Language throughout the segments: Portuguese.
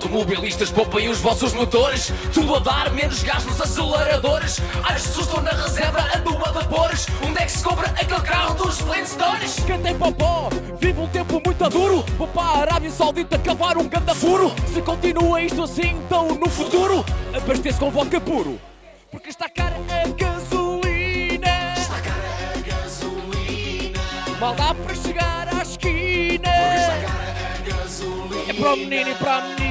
Automobilistas, poupem os vossos motores. Tudo a dar menos gás nos aceleradores. Ai, Jesus, estou na reserva, ando a vapores. Onde é que se compra aquele carro dos Flintstones? Quem tem popó vive um tempo muito duro. Vou para a Arábia Saudita cavar um ganda furo. Se continua isto assim, então no futuro abasteça com vodka puro. Porque está cara a gasolina. Está cara a gasolina. Mal dá para chegar à esquina. Está cara a gasolina. É para o menino e para a menina.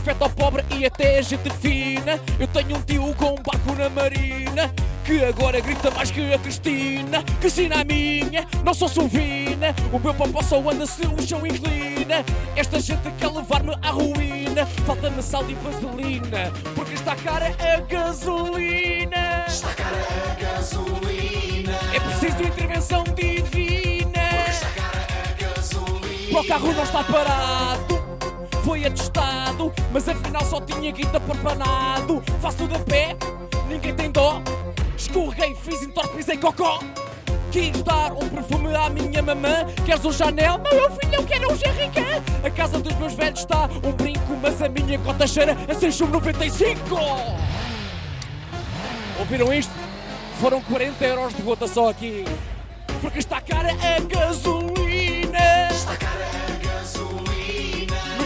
Afeta o pobre e até a gente fina. Eu tenho um tio com um barco na marina. Que agora grita mais que a Cristina. Que sina a minha, não sou sovina. O meu papá só anda se o chão inclina. Esta gente quer levar-me à ruína. Falta-me sal e vaselina. Porque está cara a gasolina. Está cara a gasolina. É preciso intervenção divina. Está cara a gasolina. Para o carro não está parado Foi atestado Mas afinal só tinha guita por panado. Faço a pé Ninguém tem dó. Escorreguei, fiz entorse, pisei cocó. Quis dar um perfume à minha mamã. Queres um Chanel? Não, meu filho, eu quero um Jerrycan. A casa dos meus velhos está um brinco Mas a minha cota cheira a 6,95 Ouviram isto? Foram 40 euros de gota só aqui. Porque está cara a gasolina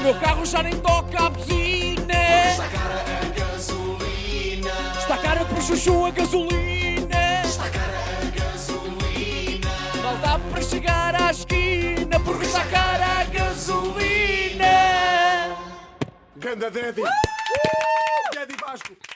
meu carro já nem toca a buzina. Está cara a gasolina. Está cara por chuchu a gasolina. Está cara a gasolina. Mal dá para chegar à esquina porque está cara a gasolina. Ganda Daddy! Daddy Vasco!